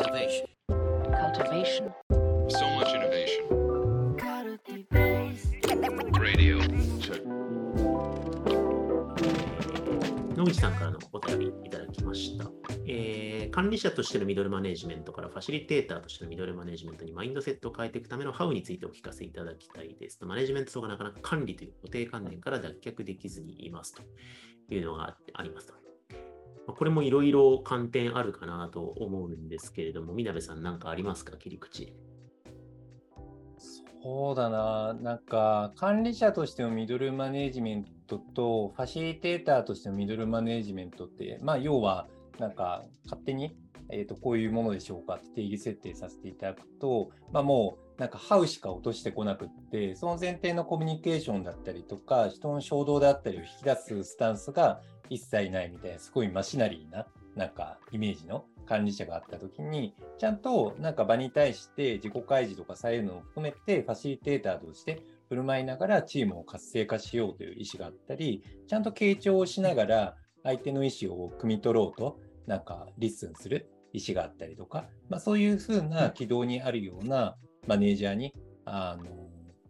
Innovation. cultivation, So much innovation. Radio. 野口さんからのお便りいただきました、えー管理者としてのミドルマネジメントからファシリテーターとしてのミドルマネジメントにマインドセットを変えていくためのハウについてお聞かせいただきたいですと。マネジメント層がなかなか管理という固定観念から脱却できずにいますというのがありますと。これもいろいろ観点あるかなと思うんですけれども、みなべさん何かありますか？切り口。そうだな、なんか管理者としてのミドルマネジメントとファシリテーターとしてのミドルマネジメントって、まあ、要はなんか勝手に、えー、とこういうものでしょうか？って定義設定させていただくと、まあ、もうなんかハウしか落としてこなくって、その前提のコミュニケーションだったりとか、人の衝動であったりを引き出すスタンスが一切ないみたいな、すごい machinery ななんかイメージの管理者があったときに、ちゃんとなんか場に対して自己開示とかそういうのを含めてファシリテーターとして振る舞いながらチームを活性化しようという意思があったり、ちゃんと傾聴をしながら相手の意思を汲み取ろうと、なんか listen する。意思があったりとか、まあ、そういうふうな軌道にあるようなマネージャーにあの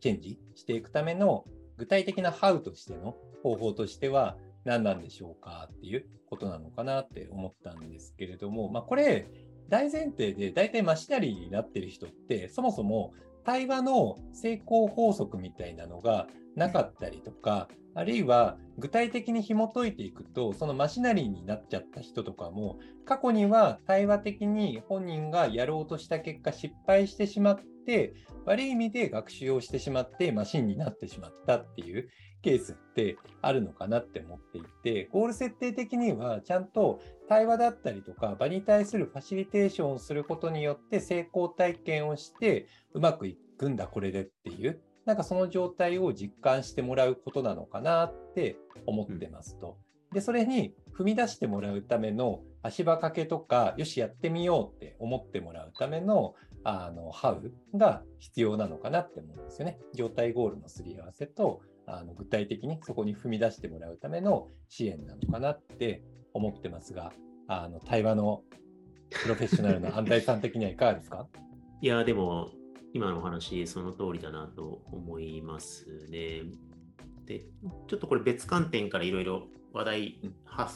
チェンジしていくための具体的なハウとしての方法としては何なんでしょうかっていうことなのかなって思ったんですけれども、まあ、これ大前提で大体マシナリーになってる人ってそもそも対話の成功法則みたいなのがなかったりとかあるいは具体的に紐解いていくとそのマシナリーになっちゃった人とかも過去には対話的に本人がやろうとした結果失敗してしまって悪い意味で学習をしてしまってマシンになってしまったっていうケースってあるのかなって思っていてゴール設定的にはちゃんと対話だったりとか場に対するファシリテーションをすることによって成功体験をしてうまくいくんだこれでっていうなんかその状態を実感してもらうことなのかなって思ってますと。でそれに踏み出してもらうための足場掛けとかよしやってみようって思ってもらうためのあのハウが必要なのかなって思うんですよね。状態ゴールのすり合わせとあの具体的にそこに踏み出してもらうための支援なのかなって思ってますが、あの対話のプロフェッショナルの安泰さん的にはいかがですか？いや、でも、今のお話、その通りだなと思いますね。で、ちょっとこれ別観点からいろいろ話題、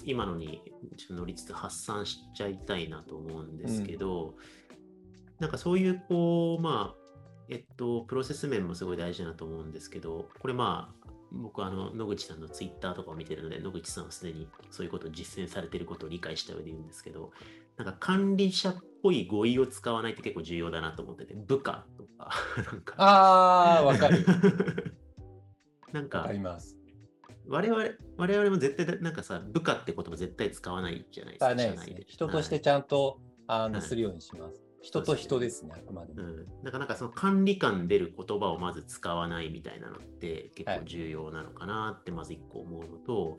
今のにちょっと乗りつつ発散しちゃいたいなと思うんですけど、なんかそういう、こう、まあ、えっと、プロセス面もすごい大事だなと思うんですけど、これまあ、僕あの野口さんのツイッターとかを見てるので野口さんはすでにそういうことを実践されていることを理解した上で言うんですけどなんか管理者っぽい語彙を使わないって結構重要だなと思ってて部下とか なんかあー、わかる。なんわかかります。我々我々も絶対なんかさ部下って言葉絶対使わないじゃないですか。人としてちゃんとあのはいするようにします。人と人ですね、あくまでも。うん、なかなかその管理官出る言葉をまず使わないみたいなのって結はい構重要なのかなってまず一個思うのと、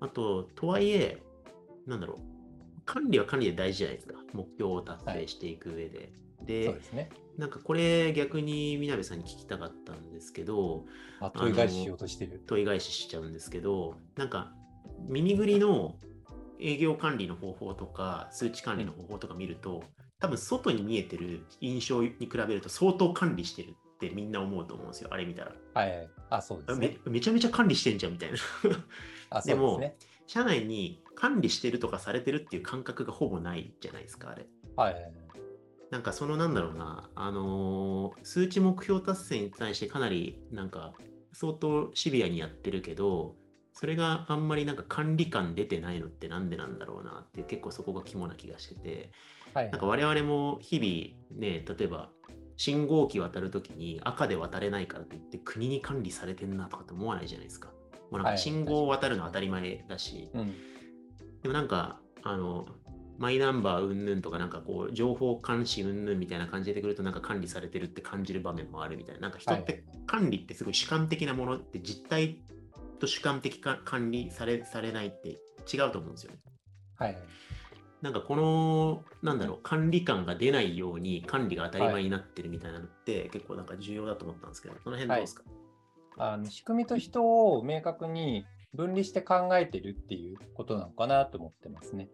あと、とはいえ、なんだろう、管理は管理で大事じゃないですか、目標を達成していく上で。そうでね。なんかこれ逆にみなべさんに聞きたかったんですけど、あ、問い返ししようとしてる。問い返ししちゃうんですけど、なんか耳ぐりの営業管理の方法とか数値管理の方法とか見ると、多分外に見えてる印象に比べると相当管理してるってみんな思うと思うんですよ、あれ見たら。はい。あ、そうですねめ。めちゃめちゃ管理してんじゃんみたいな。あ、でもそうですね。社内に管理してるとかされてるっていう感覚がほぼないじゃないですか、あれ。はい。なんかそのなんだろうな、あのー数値目標達成に対してかなりなんか相当シビアにやってるけど、それがあんまりなんか管理感出てないのってなんでなんだろうなって結構そこが肝な気がしてて、はいなんか我々も日々ね、例えば信号機渡るときに赤で渡れないからといって国に管理されてんなとかって思わないじゃないですか。もうなんはいか信号を渡るのは当たり前だし、うん。でもなんか、あの、マイナンバーうんぬんとか、なんかこう、情報監視うんぬんみたいな感じでくると、なんか管理されてるって感じる場面もあるみたいな。なんか人っはいて管理ってすごい主観的なものって実態と主観的か管理されされないって違うと思うんですよね。はい。なんかこの、なんだろう、管理感が出ないように管理が当たり前になってるみたいなのって、結構なんか重要だと思ったんですけど、その辺どうですか、あの仕組みと人を明確に分離して考えてるっていうことなのかなと思ってますね。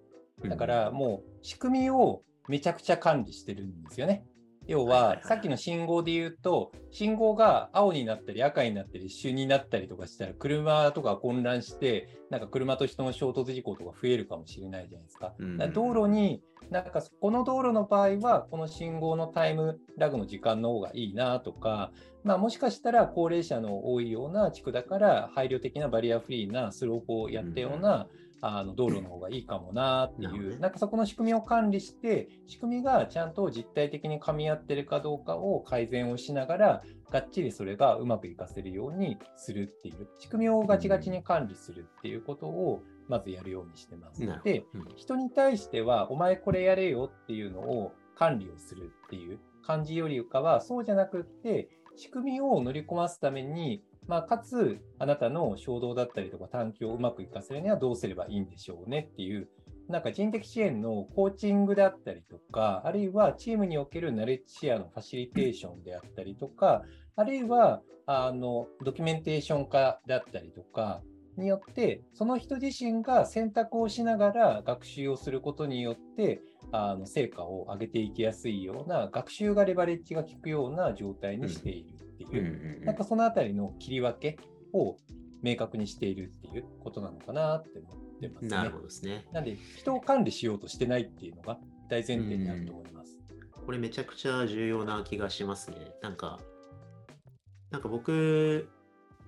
だからもう仕組みをめちゃくちゃ管理してるんですよね。要はさっきの信号で言うと信号が青になったり赤になったり一瞬になったりとかしたら車とか混乱してなんか車と人の衝突事故とか増えるかもしれないじゃないですか。うんだから道路になんかこの道路の場合はこの信号のタイムラグの時間の方がいいなとか、まあ、もしかしたら高齢者の多いような地区だから配慮的なバリアフリーなスロープをやったような、あの道路の方がいいかもなっていう、なんかそこの仕組みを管理して、仕組みがちゃんと実体的に噛み合ってるかどうかを改善をしながら、がっちりそれがうまくいかせるようにするっていう、仕組みをガチガチに管理するっていうことをまずやるようにしてます。で、人に対しては、お前これやれよっていうのを管理をするっていう感じよりかは、そうじゃなくって、仕組みを乗り込ますために、まあ、かつ、あなたの衝動だったりとか探求をうまくいかせるにはどうすればいいんでしょうねっていう、なんか人的支援のコーチングであったりとか、あるいはチームにおけるナレッジシェアのファシリテーションであったりとか、あるいはあのドキュメンテーション化だったりとか、によって、その人自身が選択をしながら学習をすることによって、あの成果を上げていきやすいような、学習がレバレッジが効くような状態にしているってうんいう、うんなんかそのあたりの切り分けを明確にしているっていうことなのかなって思ってますね。なるほどですね。なんで、人を管理しようとしてないっていうのが大前提になると思います。これめちゃくちゃ重要な気がしますね。なんか、なんか僕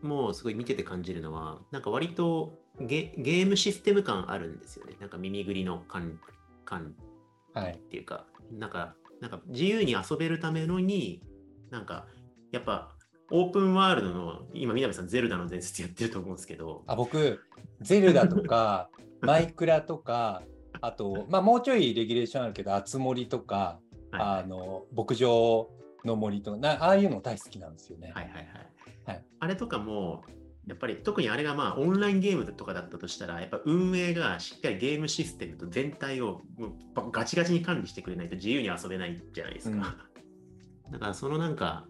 もすごい見てて感じるのは、なんか割とゲゲームシステム感あるんですよね。なんか耳ぐりの感感はいっ。ていうか、なんか、なんか自由に遊べるためのに、なんか、やっぱオープンワールドの、今、南さん、ゼルダの伝説やってると思うんですけど、あ僕、ゼルダとか、マイクラとか、あと、まあ、もうちょいレギュレーションあるけど、あつ森とか、はいあの牧場の森とかな、ああいうの大好きなんですよね。はいはいはい。はいあれとかも、やっぱり特にあれがまあオンラインゲームとかだったとしたら、やっぱ運営がしっかりゲームシステムと全体をガチガチに管理してくれないと自由に遊べないじゃないですか。だからそのなんか、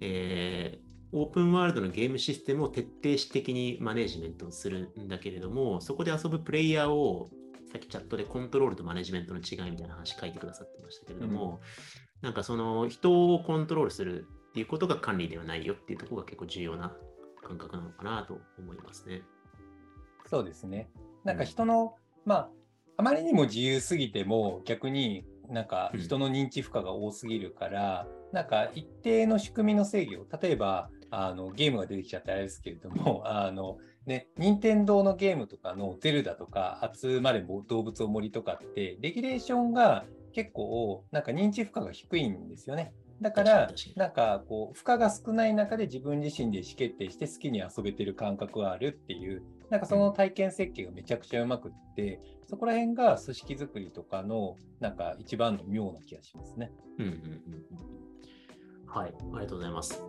えーオープンワールドのゲームシステムを徹底的にマネジメントをするんだけれども、そこで遊ぶプレイヤーを、さっきチャットでコントロールとマネジメントの違いみたいな話書いてくださってましたけれども、なんかその人をコントロールするっていうことが管理ではないよっていうところが結構重要な感覚なのかなと思いますね。そうですね。なんか人の、まあ、あまりにも自由すぎても逆になんかうん人の認知負荷が多すぎるから、なんか一定の仕組みの制御、例えばあのゲームが出てきちゃってあれですけれども、あのね、任天堂のゲームとかのゼルダとか集まれ動物を森とかって、レギュレーションが結構なんか認知負荷が低いんですよね。だからなんかこう負荷が少ない中で自分自身で意思決定して好きに遊べてる感覚があるっていうなんかその体験設計がめちゃくちゃうまくってそこら辺が組織づくりとかのなんか一番の妙な気がしますね。うんうんうんうんはい、ありがとうございます。